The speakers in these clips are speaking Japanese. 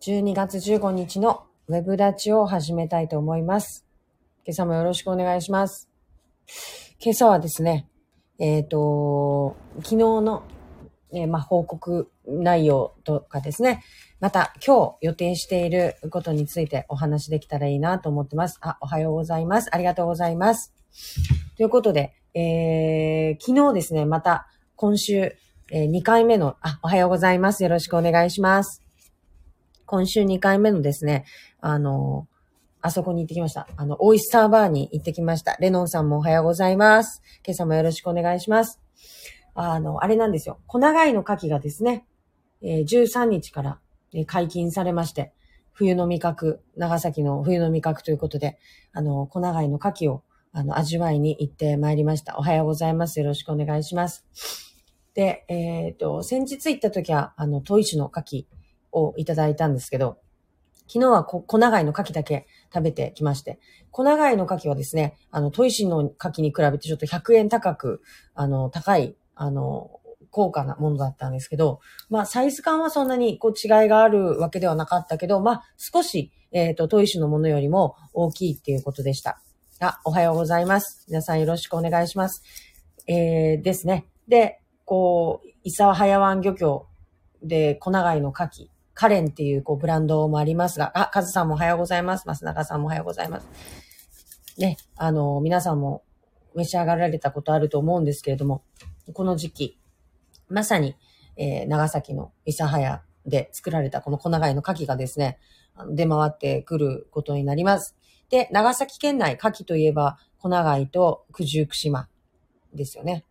12月15日のウェブ立ちを始めたいと思います。今朝もよろしくお願いします。今朝はですね、えっ、と、昨日の、えーま、報告内容とかですね、また今日予定していることについてお話できたらいいなと思ってます。あ、おはようございます。ありがとうございます。ということで、えー、昨日ですね、また今週、え2回目の、あ、おはようございます。よろしくお願いします。今週2回目のですね、あの、あそこに行ってきました。あの、オイスターバーに行ってきました。レノンさんもおはようございます。今朝もよろしくお願いします。あの、あれなんですよ。小長井の牡蠣がですね、えー13日からえ解禁されまして、冬の味覚、長崎の冬の味覚ということで、あの、小長井の牡蠣を、あの、味わいに行ってまいりました。おはようございます。よろしくお願いします。で、えっ、と、先日行った時は、あの、砥石の牡蠣をいただいたんですけど、昨日はこ小長井の牡蠣だけ食べてきまして、小長井の牡蠣はですね、あの、砥石の牡蠣に比べてちょっと100円高く、あの、高い、あの、高価なものだったんですけど、まあ、サイズ感はそんなにこう違いがあるわけではなかったけど、まあ、少し、えっ、と、砥石のものよりも大きいっていうことでした。あ、おはようございます。皆さんよろしくお願いします。えー、ですね。で、こう、伊沢早湾漁協で小長井の牡蠣、カレンっていうこうブランドもありますが、あ、カズさんもおはようございます。増中さんもおはようございます。ね、あの、皆さんも召し上がられたことあると思うんですけれども、この時期、まさに、えー長崎の諫早で作られたこの小長井の牡蠣がですね、出回ってくることになります。で、長崎県内、牡蠣といえば、小長井と九十九島ですよね。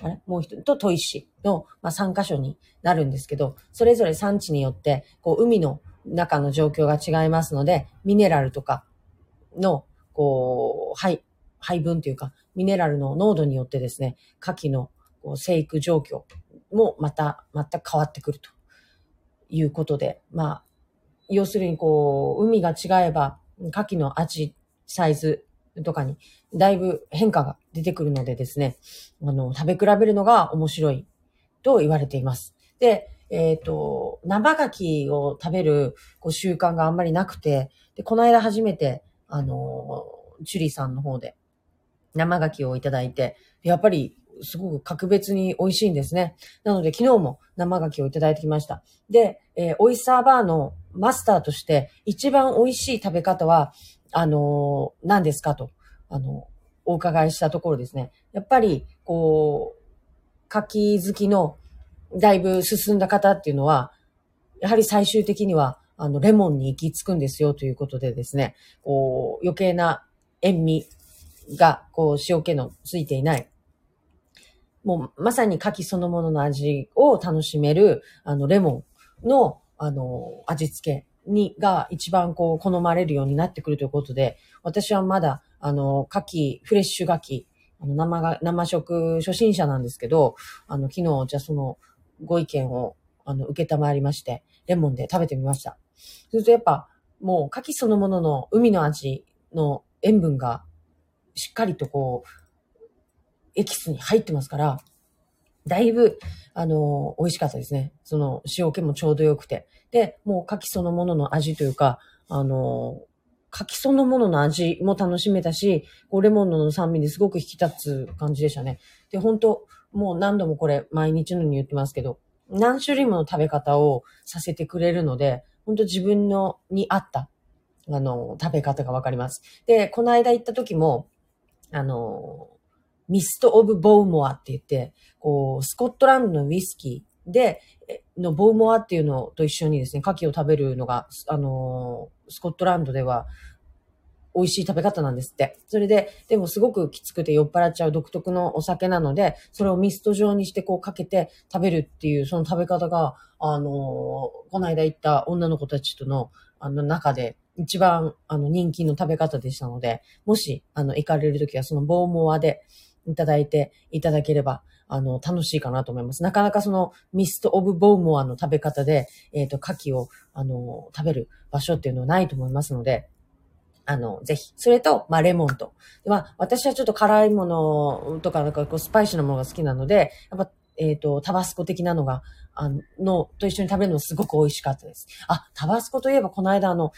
あれ？もう一人と砥石の、まあ、3カ所になるんですけど、それぞれ産地によって、こう、海の中の状況が違いますので、ミネラルとかの、こう、配、配分というか、ミネラルの濃度によってですね、牡蠣のこう生育状況もまた、全く変わってくるということで、まあ、要するにこう、海が違えば、牡蠣の味、サイズとかに、だいぶ変化が出てくるのでですね、あの、食べ比べるのが面白いと言われています。で、えっ、と、生牡蠣を食べるこう習慣があんまりなくて、で、この間初めて、あの、チュリーさんの方で生牡蠣をいただいて、やっぱりすごく格別に美味しいんですね。なので昨日も生牡蠣をいただいてきました。で、えーオイスターバーのマスターとして一番美味しい食べ方は、あの何ですかと、あの、お伺いしたところですね。やっぱり、こう、牡蠣好きのだいぶ進んだ方っていうのは、やはり最終的には、あの、レモンに行き着くんですよということでですね、こう、余計な塩味が、こう、塩気のついていない、もうまさに牡蠣そのものの味を楽しめる、あの、レモンの、あの、味付けに、が一番こう、好まれるようになってくるということで、私はまだ、あの、牡蠣、フレッシュ牡蠣、あの、生が、生食初心者なんですけど、あの、昨日、じゃその、ご意見を、あの、受けたまわりまして、レモンで食べてみました。するとやっぱ、もう、牡蠣そのものの海の味の塩分が、しっかりとこう、エキスに入ってますから、だいぶ、あの、美味しかったですね。その、塩気もちょうど良くて。で、もう牡蠣そのものの味というか、あの、牡蠣そのものの味も楽しめたし、こうレモンの酸味ですごく引き立つ感じでしたね。で、本当もう何度もこれ毎日のように言ってますけど、何種類もの食べ方をさせてくれるので、本当自分のに合った、あの、食べ方がわかります。で、この間行った時も、あの、ミスト・オブ・ボウモアって言って、こう、スコットランドのウイスキーで、のボウモアっていうのと一緒にですね、牡蠣を食べるのが、あの、スコットランドでは美味しい食べ方なんですって。それで、でもすごくきつくて酔っ払っちゃう独特のお酒なので、それをミスト状にしてこうかけて食べるっていう、その食べ方が、あの、この間行った女の子たちとの、あの中で一番、あの、人気の食べ方でしたので、もし、あの、行かれるときはそのボウモアでいただいていただければ、あの、楽しいかなと思います。なかなかそのミスト・オブ・ボウモアの食べ方で、えっ、と、牡蠣を、あの、食べる場所っていうのはないと思いますので、あの、ぜひ。それと、まあ、レモンと。まあ、私はちょっと辛いものとか、なんかこう、スパイシーなものが好きなので、やっぱ、えっ、と、タバスコ的なのが、あの、と一緒に食べるのすごく美味しかったです。あ、タバスコといえばこの間あの、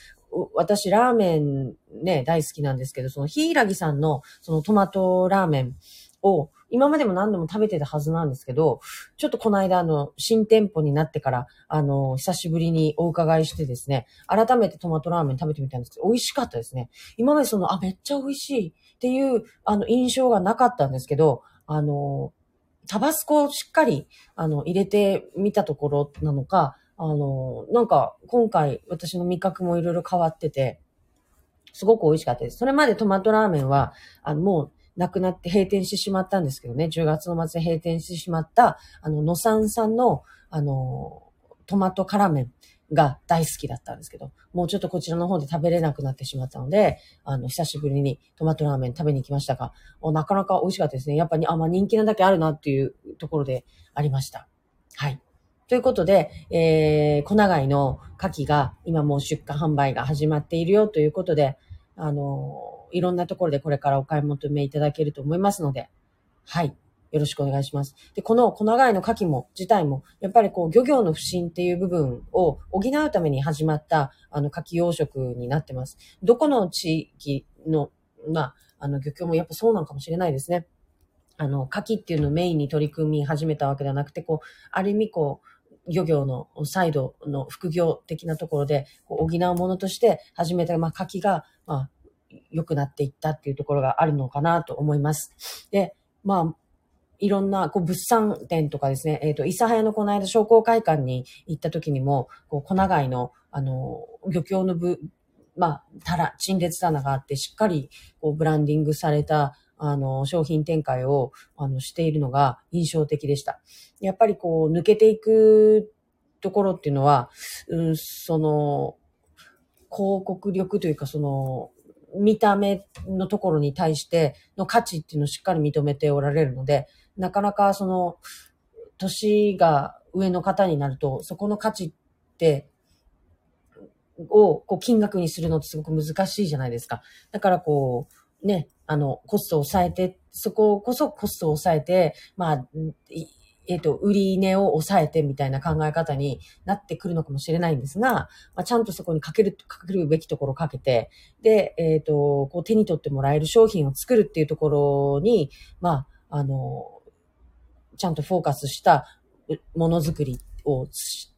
私ラーメンね、大好きなんですけど、そのヒイラギさんのそのトマトラーメンを今までも何度も食べてたはずなんですけど、ちょっとこの間あの、新店舗になってから、あの、久しぶりにお伺いしてですね、改めてトマトラーメン食べてみたんですけど、美味しかったですね。今までその、あ、めっちゃ美味しいっていう、あの、印象がなかったんですけど、あの、タバスコをしっかり、あの、入れてみたところなのか、あの、なんか、今回私の味覚もいろいろ変わってて、すごく美味しかったです。それまでトマトラーメンは、あの、もう、なくなって閉店してしまったんですけどね、10月の末で閉店してしまった、あの、野さんさんの、あの、トマト辛麺が大好きだったんですけど、もうちょっとこちらの方で食べれなくなってしまったので、あの、久しぶりにトマトラーメン食べに行きましたが、なかなか美味しかったですね。やっぱり、あ、まあ、人気なだけあるなっていうところでありました。はい。ということで、えー、小長井の牡蠣が今もう出荷販売が始まっているよということで、あのいろんなところでこれからお買い求めいただけると思いますので、はい。よろしくお願いします。で、この小長井の牡蠣も、自体も、やっぱりこう、漁業の不振っていう部分を補うために始まった、あの、牡蠣養殖になってます。どこの地域の、まあ、あの、漁協もやっぱそうなのかもしれないですね。あの、牡蠣っていうのをメインに取り組み始めたわけではなくて、こう、ある意味こう、漁業のサイドの副業的なところで、補うものとして始めた、まあ、牡蠣が、まあ、良くなっていったっていうところがあるのかなと思います。で、まあ、いろんな、こう、物産展とかですね、えっ、ー、と、諫早のこの間商工会館に行った時にも、こう、粉貝の、あの、漁協の部、まあ、たら、陳列棚があって、しっかり、こう、ブランディングされた、あの、商品展開を、あの、しているのが印象的でした。やっぱりこう、抜けていくところっていうのは、うん、その、広告力というか、その、見た目のところに対しての価値っていうのをしっかり認めておられるので、なかなかその、年が上の方になると、そこの価値って、をこう金額にするのってすごく難しいじゃないですか。だからこう、ね、あの、コストを抑えて、そここそコストを抑えて、まあ、えっ、ー、と、売り値を抑えてみたいな考え方になってくるのかもしれないんですが、まあ、ちゃんとそこにかける、かけるべきところをかけて、で、えっ、ー、と、こう手に取ってもらえる商品を作るっていうところに、まあ、あの、ちゃんとフォーカスしたものづくりを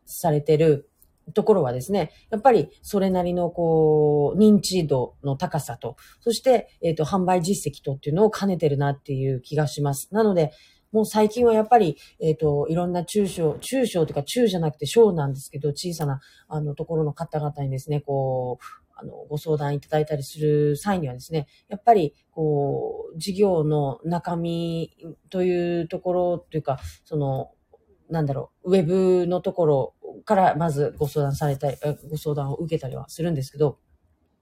されてるところはですね、やっぱりそれなりのこう、認知度の高さと、そして、えっ、ー、と、販売実績とっていうのを兼ねてるなっていう気がします。なので、もう最近はやっぱり、えっ、ー、と、いろんな中小、中小というか中じゃなくて小なんですけど、小さな、あの、ところの方々にですね、こう、あの、ご相談いただいたりする際にはですね、やっぱり、こう、事業の中身というところというか、その、なんだろう、ウェブのところからまずご相談されたり、ご相談を受けたりはするんですけど、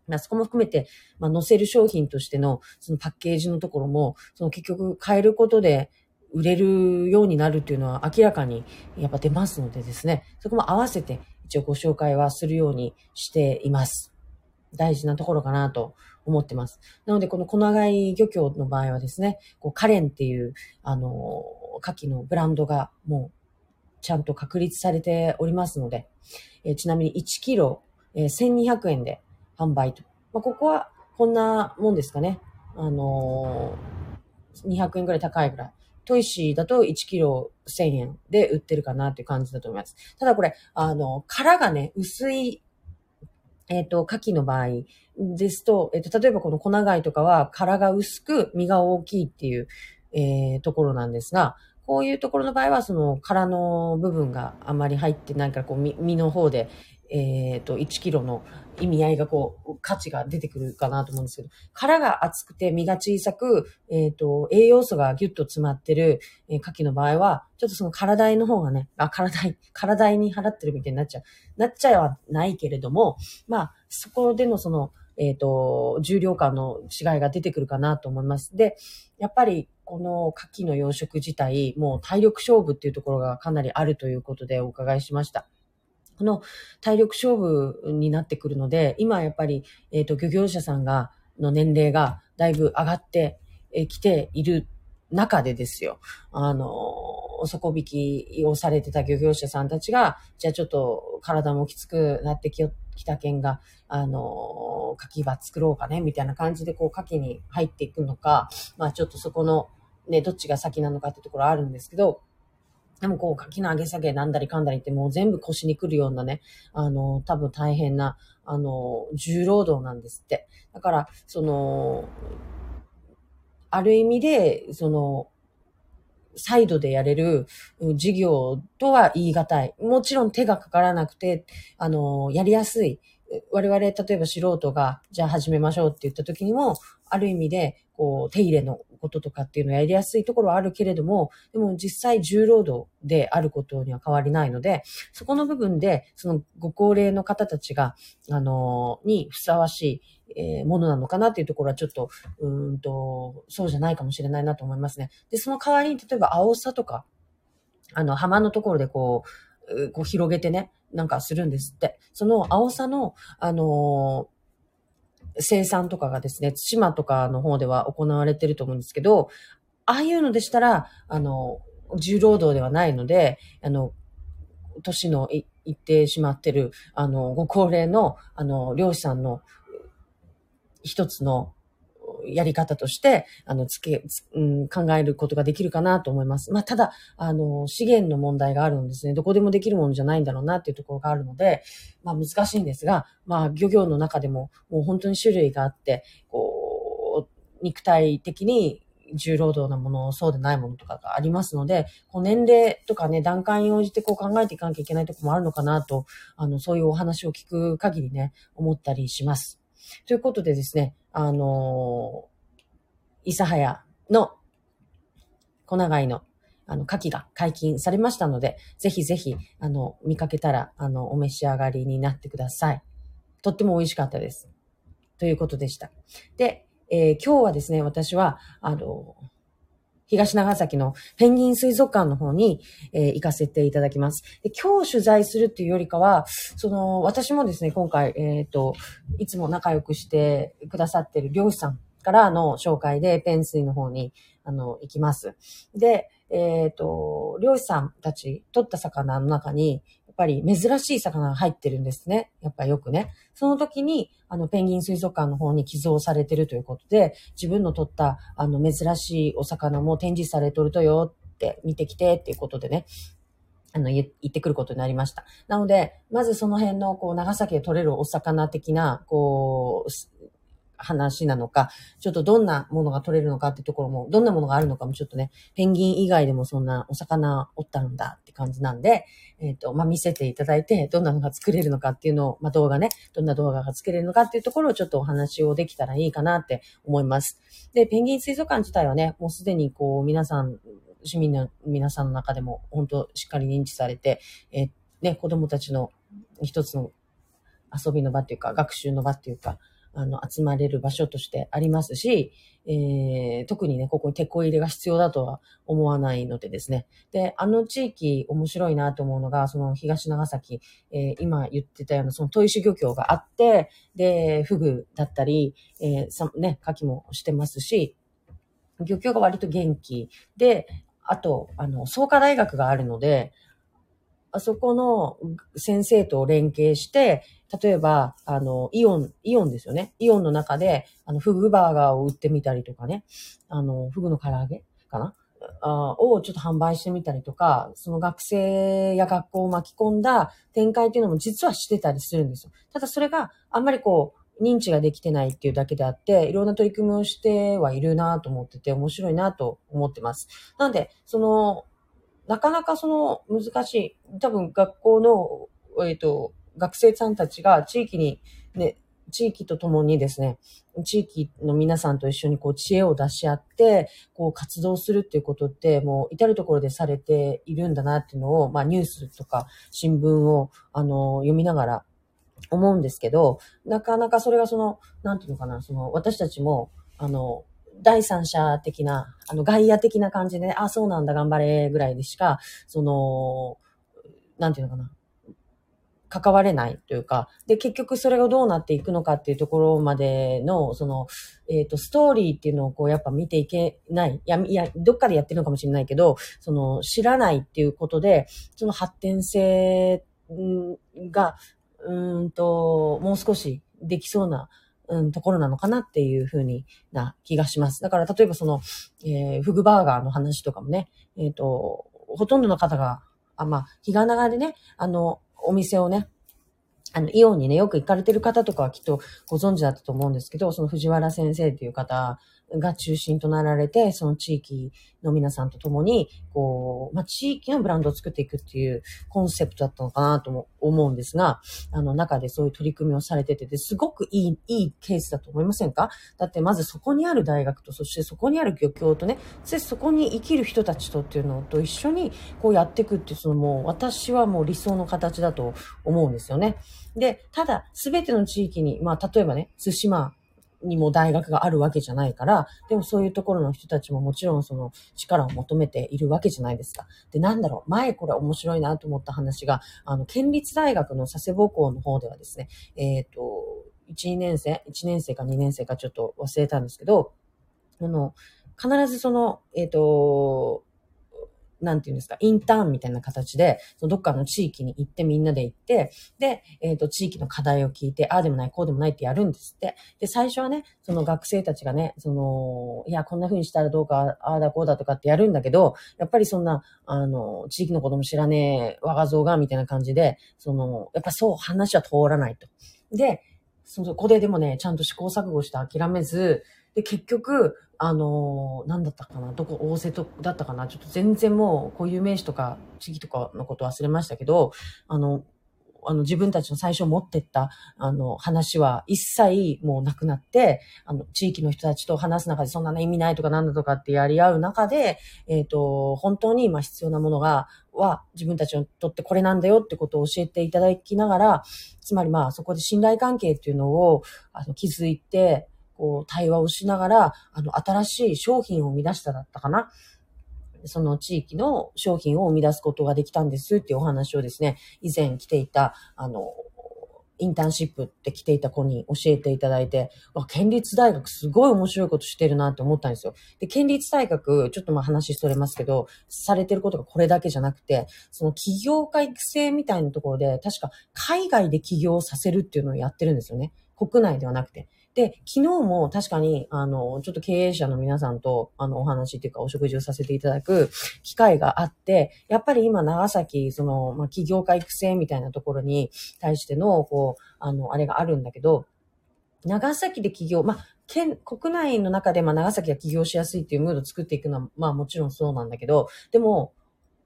まあ、そこも含めて、まあ、載せる商品としての、そのパッケージのところも、その結局変えることで、売れるようになるっていうのは明らかにやっぱ出ますのでですね、そこも合わせて一応ご紹介はするようにしています。大事なところかなと思ってます。なので、この小長井漁協の場合はですね、こう華漣っていう、あの、牡蠣のブランドがもうちゃんと確立されておりますので、え、ちなみに1キロ、えー、1200円で販売と。まあ、ここはこんなもんですかね。あのー、200円ぐらい高いぐらい。トイシーだと1キロ1000円で売ってるかなっていう感じだと思います。ただこれ、あの、殻がね、薄い、えっ、ー、と、牡蠣の場合ですと、えっ、ー、と、例えばこの粉貝とかは殻が薄く身が大きいっていう、えー、ところなんですが、こういうところの場合は、その殻の部分があまり入ってないから、こう身の方で、えっ、ー、と、1キロの意味合いがこう、価値が出てくるかなと思うんですけど、殻が厚くて身が小さく、えっ、ー、と、栄養素がギュッと詰まってる、えー、牡蠣の場合は、ちょっとその体の方がね、あ、体、体に払ってるみたいになっちゃう。なっちゃいはないけれども、まあ、そこでのその、えっ、ー、と、重量感の違いが出てくるかなと思います。で、やっぱり、この牡蠣の養殖自体、もう体力勝負っていうところがかなりあるということでお伺いしました。この体力勝負になってくるので、今やっぱり、えっ、ー、と、漁業者さんが、の年齢がだいぶ上がってきている中でですよ。あの、底引きをされてた漁業者さんたちが、じゃあちょっと体もきつくなってきよってた県が、あの、牡蠣場作ろうかね、みたいな感じで、こう、牡蠣に入っていくのか、まあちょっとそこの、ね、どっちが先なのかってところあるんですけど、でもこう、柿の上げ下げなんだりかんだりってもう全部腰に来るようなね、あの、多分大変な、あの、重労働なんですって。だから、その、ある意味で、その、サイドでやれる事業とは言い難い。もちろん手がかからなくて、あの、やりやすい。我々、例えば素人が、じゃあ始めましょうって言った時にも、ある意味で、こう、手入れのこととかっていうのをやりやすいところはあるけれども、でも実際重労働であることには変わりないので、そこの部分で、そのご高齢の方たちが、あの、にふさわしい、えー、ものなのかなっていうところはちょっと、うんと、そうじゃないかもしれないなと思いますね。で、その代わりに、例えば青さとか、あの、浜のところでこう、こう広げてね、なんかするんですって。その青さの、あのー生産とかがですね、対馬とかの方では行われてると思うんですけど、ああいうのでしたら、あの、重労働ではないので、あの、年のい行ってしまってる、あの、ご高齢の、あの、漁師さんの一つのやり方として、あの、つけ、うん、考えることができるかなと思います。まあ、ただ、あの、資源の問題があるんですね。どこでもできるものじゃないんだろうなっていうところがあるので、まあ、難しいんですが、まあ、漁業の中でも、もう本当に種類があって、こう、肉体的に重労働なもの、そうでないものとかがありますので、こう年齢とかね、段階に応じてこう考えていかなきゃいけないとこもあるのかなと、あの、そういうお話を聞く限りね、思ったりします。ということでですね、あのー、諫早の小長井のあの、牡蠣が解禁されましたので、ぜひぜひ、あの、見かけたら、あの、お召し上がりになってください。とっても美味しかったです。ということでした。で、えー、今日はですね、私は、あの、東長崎のペンギン水族館の方に、えー、行かせていただきますで。今日取材するっていうよりかは、その、私もですね、今回、えっ、ー、と、いつも仲良くしてくださってる漁師さんからの紹介で、ペン水の方に、あの、行きます。で、えっ、ー、と、漁師さんたち、取った魚の中に、ぱり珍しい魚が入ってるんですね。やっぱよくね。その時に、あの、ペンギン水族館の方に寄贈されてるということで、自分の取った、あの、珍しいお魚も展示されとるとよって見てきてっていうことでね、あの、言ってくることになりました。なので、まずその辺の、こう、長崎で取れるお魚的な、こう、話なのか、ちょっとどんなものが取れるのかってところも、どんなものがあるのかもちょっとね、ペンギン以外でもそんなお魚おったんだって感じなんで、えっ、ー、と、まあ、見せていただいて、どんなのが作れるのかっていうのを、まあ、動画ね、どんな動画が作れるのかっていうところをちょっとお話をできたらいいかなって思います。で、ペンギン水族館自体はね、もうすでにこう、皆さん、市民の皆さんの中でも、本当しっかり認知されて、えー、ね、子供たちの一つの遊びの場っていうか、学習の場っていうか、あの、集まれる場所としてありますし、えー、特にね、ここに鉄鋼入れが必要だとは思わないのでですね。で、あの地域面白いなと思うのが、その東長崎、えー、今言ってたようなその砥石漁協があって、で、フグだったり、えー、さね、牡蠣もしてますし、漁協が割と元気で、あと、あの、創価大学があるので、あそこの先生と連携して、例えば、あの、イオン、イオンですよね。イオンの中で、あの、フグバーガーを売ってみたりとかね。あの、フグの唐揚げかな？あをちょっと販売してみたりとか、その学生や学校を巻き込んだ展開っていうのも実はしてたりするんですよ。ただそれがあんまりこう、認知ができてないっていうだけであって、いろんな取り組みをしてはいるなと思ってて、面白いなと思ってます。なんで、その、なかなかその難しい、多分学校の、えっ、ー、と、学生さんたちが地域に、ね、地域とともにですね、地域の皆さんと一緒にこう知恵を出し合って、こう活動するっていうことって、もう至るところでされているんだなっていうのを、まあニュースとか新聞を、あの、読みながら思うんですけど、なかなかそれがその、なんていうのかな、その、私たちも、あの、第三者的な、あの、外野的な感じで、ね、あ、そうなんだ、頑張れ、ぐらいでしか、その、なんていうのかな、関われないというか、で、結局それがどうなっていくのかっていうところまでの、その、えっ、ー、と、ストーリーっていうのをこう、やっぱ見ていけない。いや、いや、どっかでやってるのかもしれないけど、その、知らないっていうことで、その発展性が、うんと、もう少しできそうな、うん、ところなのかなっていうふうにな気がします。だから、例えばその、えー、フグバーガーの話とかもね、えっ、ー、と、ほとんどの方が、あ、まあ、日が長でね、あの、お店をね、あの、イオンにね、よく行かれてる方とかはきっとご存知だったと思うんですけど、その藤原先生っていう方が中心となられて、その地域の皆さんと共に、こう、まあ、地域のブランドを作っていくっていうコンセプトだったのかなとも思うんですが、あの中でそういう取り組みをされててて、すごくいい、いいケースだと思いませんか？だってまずそこにある大学と、そしてそこにある漁協とね、そしてそこに生きる人たちとっていうのと一緒にこうやっていくっていう、そのもう私はもう理想の形だと思うんですよね。で、ただ、すべての地域に、まあ、例えばね、寿司まにも大学があるわけじゃないから、でもそういうところの人たちももちろんその力を求めているわけじゃないですか。で、なんだろう、前これ面白いなと思った話が、あの、県立大学の佐世保校の方ではですね、えっ、ー、と、1、2年生 ?1 年生か2年生かちょっと忘れたんですけど、あの、必ずその、えっ、ー、と、なんていうんですか、インターンみたいな形で、そのどっかの地域に行ってみんなで行って、で、えっ、ー、と、地域の課題を聞いて、ああでもない、こうでもないってやるんですって。で、最初はね、その学生たちがね、その、いや、こんな風にしたらどうか、ああだこうだとかってやるんだけど、やっぱりそんな、あの、地域の子供知らねえ我が像が、みたいな感じで、その、やっぱそう話は通らないと。で、そこででもね、ちゃんと試行錯誤して諦めず、で、結局、あのー、なんだったかな、どこ、大瀬戸だったかな、ちょっと全然もう固有名詞とか地域とかのこと忘れましたけど、あの、あの自分たちの最初持ってった、あの話は一切もうなくなって、あの地域の人たちと話す中でそんなの意味ないとかなんだとかってやり合う中で、えっ、ー、と、本当に今必要なものが、は自分たちにとってこれなんだよってことを教えていただきながら、つまりまあそこで信頼関係っていうのをあの築いて、こう、対話をしながら、あの、新しい商品を生み出しただったかな。その地域の商品を生み出すことができたんですっていうお話をですね、以前来ていた、あの、インターンシップって来ていた子に教えていただいて、わ、県立大学すごい面白いことしてるなって思ったんですよ。で、県立大学、ちょっとまあ話それますけど、されてることがこれだけじゃなくて、その起業家育成みたいなところで、確か海外で起業させるっていうのをやってるんですよね。国内ではなくて。で、昨日も確かに、あの、ちょっと経営者の皆さんと、あの、お話っていうか、お食事をさせていただく機会があって、やっぱり今、長崎、その、まあ、企業家育成みたいなところに対しての、こう、あの、あれがあるんだけど、長崎で起業、まあ、県、国内の中で、まあ、長崎が起業しやすいっていうムードを作っていくのは、まあ、もちろんそうなんだけど、でも、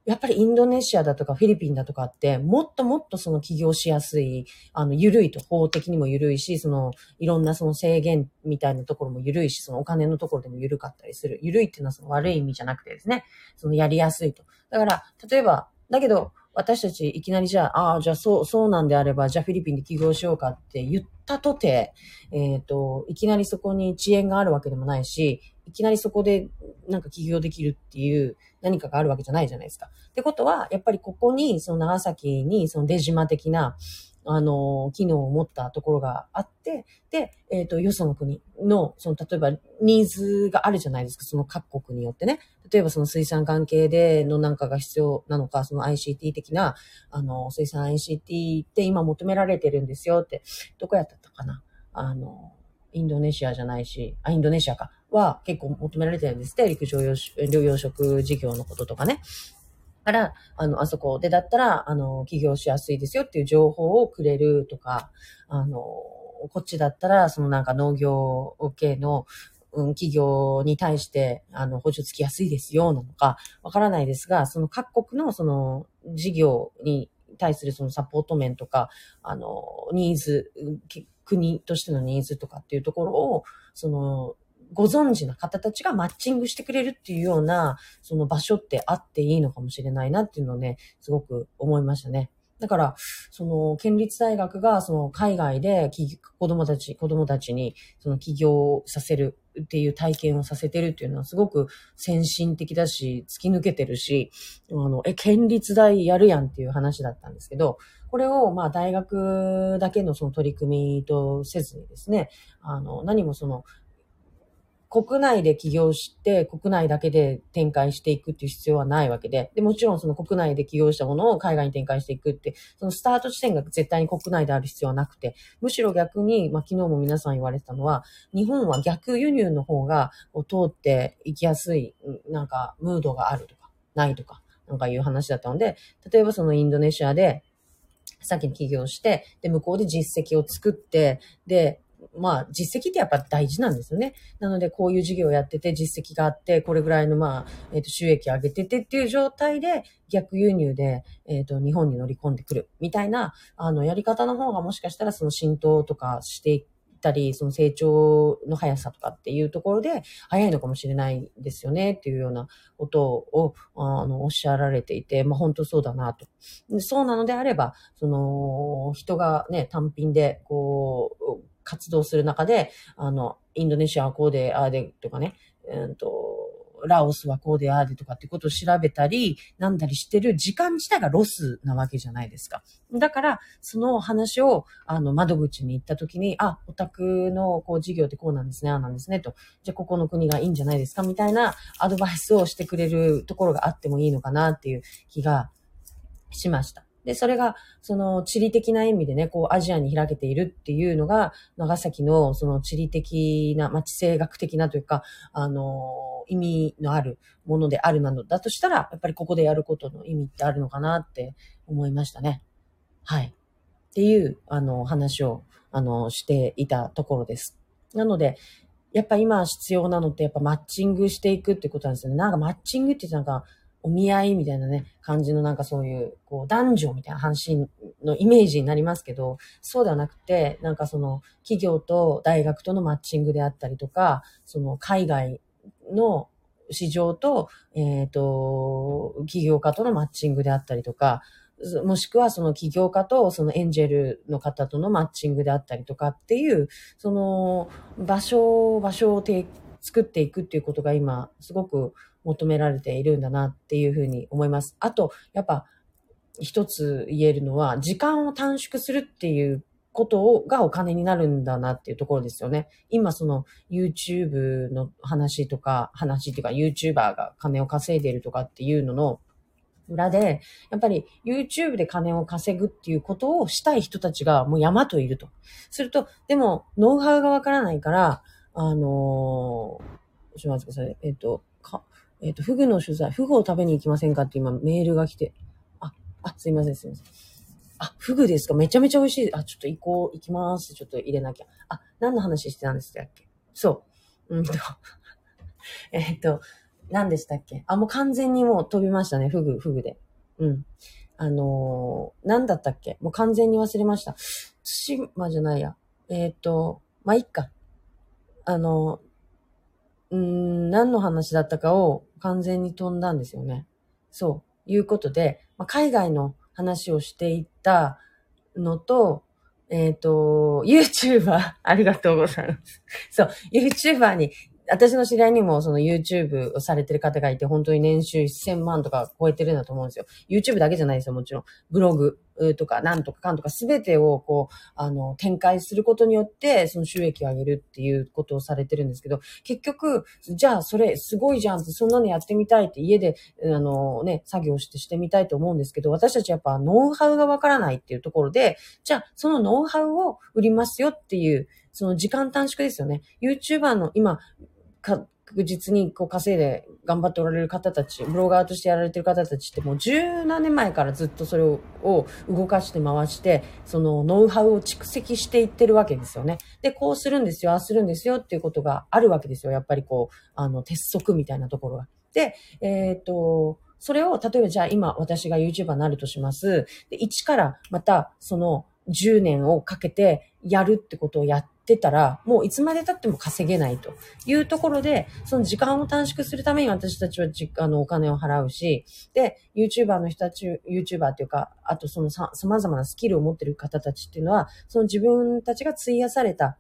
やっぱりインドネシアだとかフィリピンだとかって、もっともっとその起業しやすい、あの、緩いと、法的にも緩いし、その、いろんなその制限みたいなところも緩いし、そのお金のところでも緩かったりする。緩いっていうのはその悪い意味じゃなくてですね、そのやりやすいと。だから、例えば、だけど、私たちいきなりじゃあ、ああ、じゃあそう、そうなんであれば、じゃあフィリピンで起業しようかって言ったとて、えっ、ー、と、いきなりそこに遅延があるわけでもないし、いきなりそこでなんか起業できるっていう何かがあるわけじゃないじゃないですか。ってことは、やっぱりここに、その長崎にその出島的な、あの、機能を持ったところがあって、で、えっ、ー、と、よその国の、その、例えば、ニーズがあるじゃないですか、その各国によってね。例えば、その水産関係でのなんかが必要なのか、その ICT 的な、あの、水産 ICT って今求められてるんですよって、どこやったかなあの、インドネシアじゃないし、あ、インドネシアか。は結構求められてるんですって、陸上養殖事業のこととかね。から、あの、あそこでだったら、あの、起業しやすいですよっていう情報をくれるとか、あの、こっちだったら、そのなんか農業系の、うん、企業に対して、あの、補助つきやすいですよ、なのか、わからないですが、その各国のその事業に対するそのサポート面とか、あの、ニーズ、国としてのニーズとかっていうところを、その、ご存知な方たちがマッチングしてくれるっていうような、その場所ってあっていいのかもしれないなっていうのをね、すごく思いましたね。だから、その、県立大学が、その、海外で、子供たち、子供たちに、その、起業させるっていう体験をさせてるっていうのは、すごく先進的だし、突き抜けてるし、あの、え、県立大やるやんっていう話だったんですけど、これをまあ大学だけのその取り組みとせずにですね、あの、何もその、国内で起業して、国内だけで展開していくっていう必要はないわけで、で、もちろんその国内で起業したものを海外に展開していくって、そのスタート地点が絶対に国内である必要はなくて、むしろ逆に、まあ昨日も皆さん言われてたのは、日本は逆輸入の方が通っていきやすい、なんか、ムードがあるとか、ないとか、なんかいう話だったので、例えばそのインドネシアで、先に起業して、で、向こうで実績を作って、で、まあ、実績ってやっぱ大事なんですよね。なので、こういう事業をやってて、実績があって、これぐらいの、まあ、えっ、ー、と、収益を上げててっていう状態で、逆輸入で、えっ、ー、と、日本に乗り込んでくる、みたいな、あの、やり方の方がもしかしたら、その浸透とかしていったり、その成長の速さとかっていうところで、早いのかもしれないんですよね、っていうようなことを、あの、おっしゃられていて、まあ、本当そうだなと。そうなのであれば、その、人がね、単品で、こう、活動する中で、あの、インドネシアはこうで、ああでとかね、うんと、ラオスはこうでああでとかってことを調べたり、なんだりしてる時間自体がロスなわけじゃないですか。だから、その話を、あの、窓口に行った時に、あ、オタクの、こう、事業ってこうなんですね、ああなんですね、と。じゃ、ここの国がいいんじゃないですか、みたいなアドバイスをしてくれるところがあってもいいのかなっていう気がしました。で、それが、その地理的な意味でね、こうアジアに開けているっていうのが、長崎のその地理的な、まあ、地政学的なというか、あの、意味のあるものであるなのだとしたら、やっぱりここでやることの意味ってあるのかなって思いましたね。はい。っていう、あの、話を、あの、していたところです。なので、やっぱ今必要なのって、やっぱマッチングしていくってことなんですよね。なんかマッチングってなんか、お見合いみたいなね、感じのなんかそういう、こう、男女みたいな話のイメージになりますけど、そうではなくて、なんかその、企業と大学とのマッチングであったりとか、その、海外の市場と、えっ、ー、と、企業家とのマッチングであったりとか、もしくはその起業家とそのエンジェルの方とのマッチングであったりとかっていう、その場所、場所を作っていくっていうことが今、すごく求められているんだなっていうふうに思います。あと、やっぱ、一つ言えるのは、時間を短縮するっていうことをがお金になるんだなっていうところですよね。今その YouTube の話とか、話っていうか YouTuber が金を稼いでいるとかっていうのの裏で、やっぱり YouTube で金を稼ぐっていうことをしたい人たちがもう山といると。すると、でも、ノウハウがわからないから、あのー、しますか、それ、えっ、と、えっ、ー、と、フグの取材、フグを食べに行きませんかって今メールが来て、あ、あ、すいません、すいません。あ、フグですか？めちゃめちゃ美味しい。あ、ちょっと行こう、行きます。ちょっと入れなきゃ。あ、何の話してたんでしたっけ？そう。うんと。えっと、何でしたっけ？あ、もう完全にもう飛びましたね。フグ、フグで。うん。あのー、何だったっけ？もう完全に忘れました。対馬じゃないや。えっ、と、まあ、いっか。あの、うん、何の話だったかを完全に飛んだんですよね。そう、いうことで、まあ、海外の話をしていったのと、えっ、ー、と、YouTuber、ありがとうございます。そう、YouTuber に私の知り合いにもその YouTube をされてる方がいて、本当に年収1000万とか超えてるんだと思うんですよ。YouTube だけじゃないですよ、もちろん。ブログとか、なんとかかんとか、すべてをこう、あの、展開することによって、その収益を上げるっていうことをされてるんですけど、結局、じゃあそれすごいじゃんって、そんなのやってみたいって家で、あのね、作業してしてみたいと思うんですけど、私たちやっぱノウハウがわからないっていうところで、じゃあそのノウハウを売りますよっていう、その時間短縮ですよね。YouTuber の今、確実にこう稼いで頑張っておられる方たち、ブロガーとしてやられてる方たちってもう十何年前からずっとそれを動かして回して、そのノウハウを蓄積していってるわけですよね。で、こうするんですよ、ああするんですよっていうことがあるわけですよ。やっぱりこう、あの、鉄則みたいなところが。で、えっ、と、それを、例えばじゃあ今私が YouTuber になるとします。で、一からまたその10年をかけてやるってことをやっててたら、もういつまで経っても稼げないと。いうところで、その時間を短縮するために私たちはじあのお金を払うし、で、YouTuber の人たち、YouTuber っていうか、あとそのさ、様々なスキルを持ってる方たちっていうのは、その自分たちが費やされた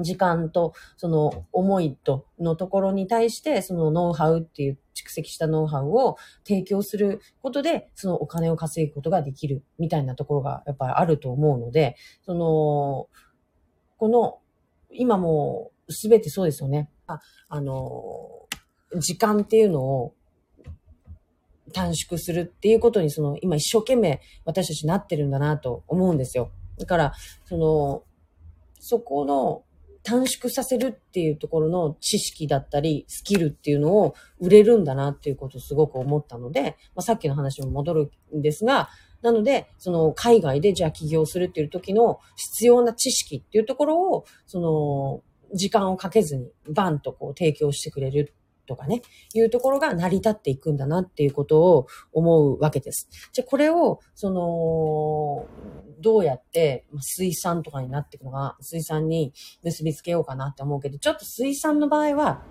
時間と、その思いと、のところに対して、そのノウハウっていう蓄積したノウハウを提供することで、そのお金を稼ぐことができるみたいなところがやっぱりあると思うので、その、この、今もうすべてそうですよね。あ、あの、時間っていうのを短縮するっていうことに、その、今一生懸命私たちなってるんだなと思うんですよ。だから、その、そこの短縮させるっていうところの知識だったり、スキルっていうのを売れるんだなっていうことをすごく思ったので、まあ、さっきの話も戻るんですが、なので、その海外でじゃあ起業するっていう時の必要な知識っていうところを、その、時間をかけずにバンとこう提供してくれるとかね、いうところが成り立っていくんだなっていうことを思うわけです。じゃあこれを、その、どうやって、水産とかになっていくのが、水産に結びつけようかなって思うけど、ちょっと水産の場合は、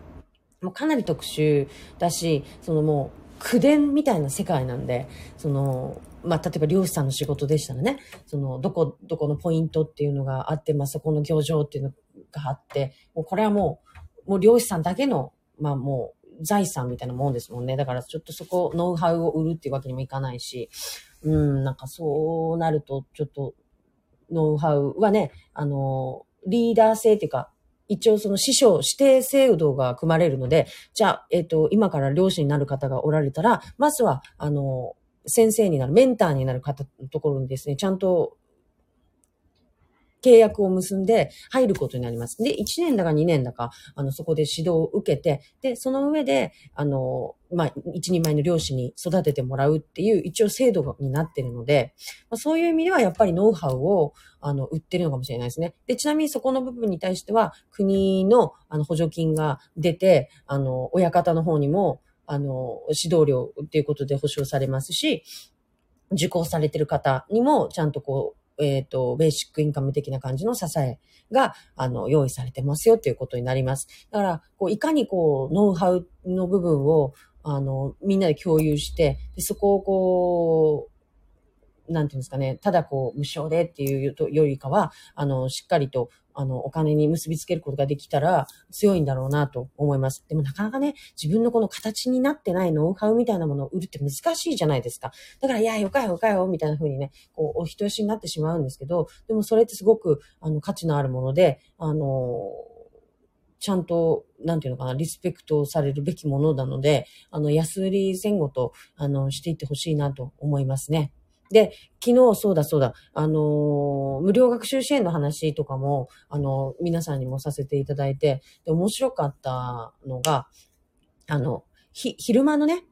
もうかなり特殊だし、そのもう、口伝みたいな世界なんで、その、まあ、例えば漁師さんの仕事でしたらね、その、どこ、どこのポイントっていうのがあって、まあ、そこの漁場っていうのがあって、もうこれはもう、もう漁師さんだけのまあもう財産みたいなもんですもんね。だからちょっとそこ、ノウハウを売るっていうわけにもいかないし、うん、なんかそうなると、ちょっと、ノウハウはね、あの、リーダー性っていうか、一応その師匠指定制度が組まれるので、じゃあ、えっ、ー、と、今から漁師になる方がおられたら、まずは、あの、先生になる、メンターになる方のところにですね、ちゃんと契約を結んで入ることになります。で、1年だか2年だか、あの、そこで指導を受けて、で、その上で、あの、まあ、一人前の漁師に育ててもらうっていう、一応制度になってるので、まあ、そういう意味ではやっぱりノウハウを、あの、売ってるのかもしれないですね。で、ちなみにそこの部分に対しては、国の、あの、補助金が出て、あの、親方の方にも、あの、指導料っていうことで保証されますし、受講されてる方にも、ちゃんとこう、えっ、ー、と、ベーシックインカム的な感じの支えが、あの、用意されてますよっていうことになります。だから、こう、いかにこう、ノウハウの部分を、あの、みんなで共有して、でそこをこう、なんていうんですかね、ただこう、無償でっていうよりかは、あの、しっかりと、あの、お金に結びつけることができたら強いんだろうなと思います。でもなかなかね、自分のこの形になってないノウハウみたいなものを売るって難しいじゃないですか。だから、いや、よかよよかよ、みたいな風にね、こう、お人よしになってしまうんですけど、でもそれってすごく、あの、価値のあるもので、あの、ちゃんと、なんていうのかな、リスペクトされるべきものなので、あの、安売り前後と、あの、していってほしいなと思いますね。で、昨日そうだそうだ、あのー、無料学習支援の話とかも、あのー、皆さんにもさせていただいて、で、面白かったのが、あの、ひ、昼間のね、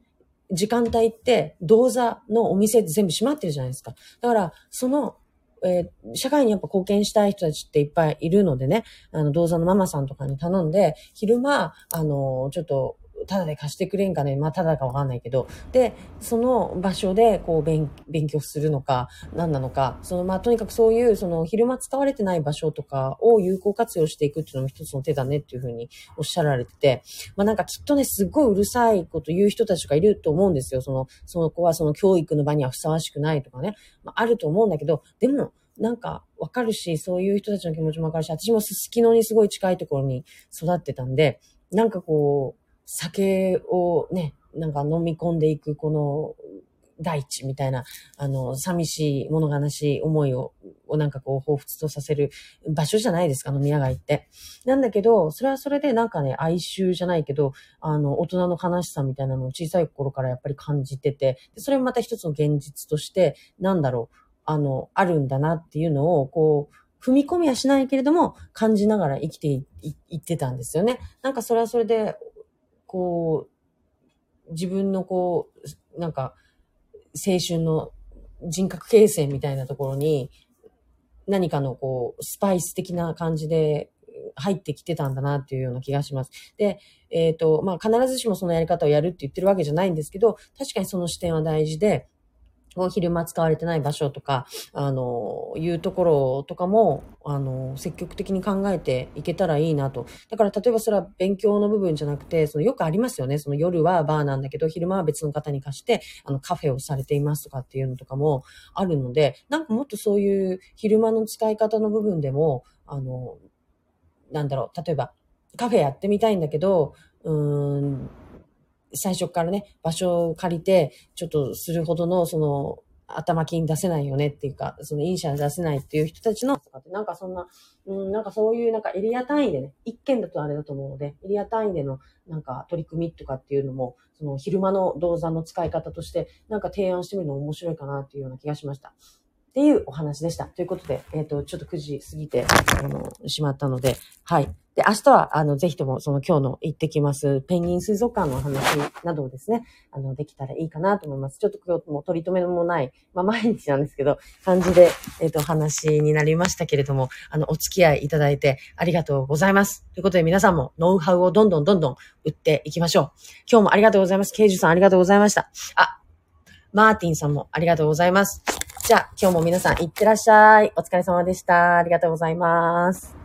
時間帯って、銅座のお店って全部閉まってるじゃないですか。だから、その、えー、社会にやっぱ貢献したい人たちっていっぱいいるのでね、あの、銅座のママさんとかに頼んで、昼間、あの、ちょっと、ただで貸してくれんかね？まあ、ただかわかんないけど。で、その場所で、こう、勉、勉強するのか、何なのか、その、まあ、とにかくそういう、その、昼間使われてない場所とかを有効活用していくっていうのも一つの手だねっていうふうにおっしゃられてて、まあ、なんかきっとね、すっごいうるさいこと言う人たちがいると思うんですよ。その、その子はその教育の場にはふさわしくないとかね。まあ、あると思うんだけど、でも、なんかわかるし、そういう人たちの気持ちもわかるし、私もすすきのにすごい近いところに育ってたんで、なんかこう、酒をね、なんか飲み込んでいくこの大地みたいな、あの、寂しい、物悲しい思いを、をなんかこう、彷彿とさせる場所じゃないですか、飲み屋街って。なんだけど、それはそれでなんかね、哀愁じゃないけど、あの、大人の悲しさみたいなのを小さい頃からやっぱり感じてて、でそれもまた一つの現実として、なんだろう、あの、あるんだなっていうのを、こう、踏み込みはしないけれども、感じながら生きていってたんですよね。なんかそれはそれでこう、自分のこう、なんか、青春の人格形成みたいなところに、何かのこう、スパイス的な感じで入ってきてたんだなっていうような気がします。で、えっ、ー、と、まあ、必ずしもそのやり方をやるって言ってるわけじゃないんですけど、確かにその視点は大事で、もう昼間使われてない場所とか、あの、いうところとかも、あの、積極的に考えていけたらいいなと。だから、例えばそれは勉強の部分じゃなくて、そのよくありますよね。その夜はバーなんだけど、昼間は別の方に貸して、あの、カフェをされていますとかっていうのとかもあるので、なんかもっとそういう昼間の使い方の部分でも、あの、なんだろう、例えば、カフェやってみたいんだけど、うーん、最初からね、場所を借りて、ちょっとするほどの、その、頭金出せないよねっていうか、そのイニシャル出せないっていう人たちの、なんかそんな、うん、なんかそういうなんかエリア単位でね、一件だとあれだと思うので、エリア単位でのなんか取り組みとかっていうのも、その昼間の銅山の使い方として、なんか提案してみるの面白いかなっていうような気がしました。っていうお話でした。ということで、えっ、ー、と、ちょっと9時過ぎて、あの、しまったので、はい。で、明日は、あの、ぜひとも、その今日の行ってきます、ペンギン水族館のお話などをですね、あの、できたらいいかなと思います。ちょっと今日も取り留めもない、まあ、毎日なんですけど、感じで、えっ、ー、と、話になりましたけれども、あの、お付き合いいただいてありがとうございます。ということで、皆さんもノウハウをどんどんどんどん売っていきましょう。今日もありがとうございます。ケイジュさんありがとうございました。あ、マーティンさんもありがとうございます。じゃあ、今日も皆さんいってらっしゃい。お疲れ様でした。ありがとうございます。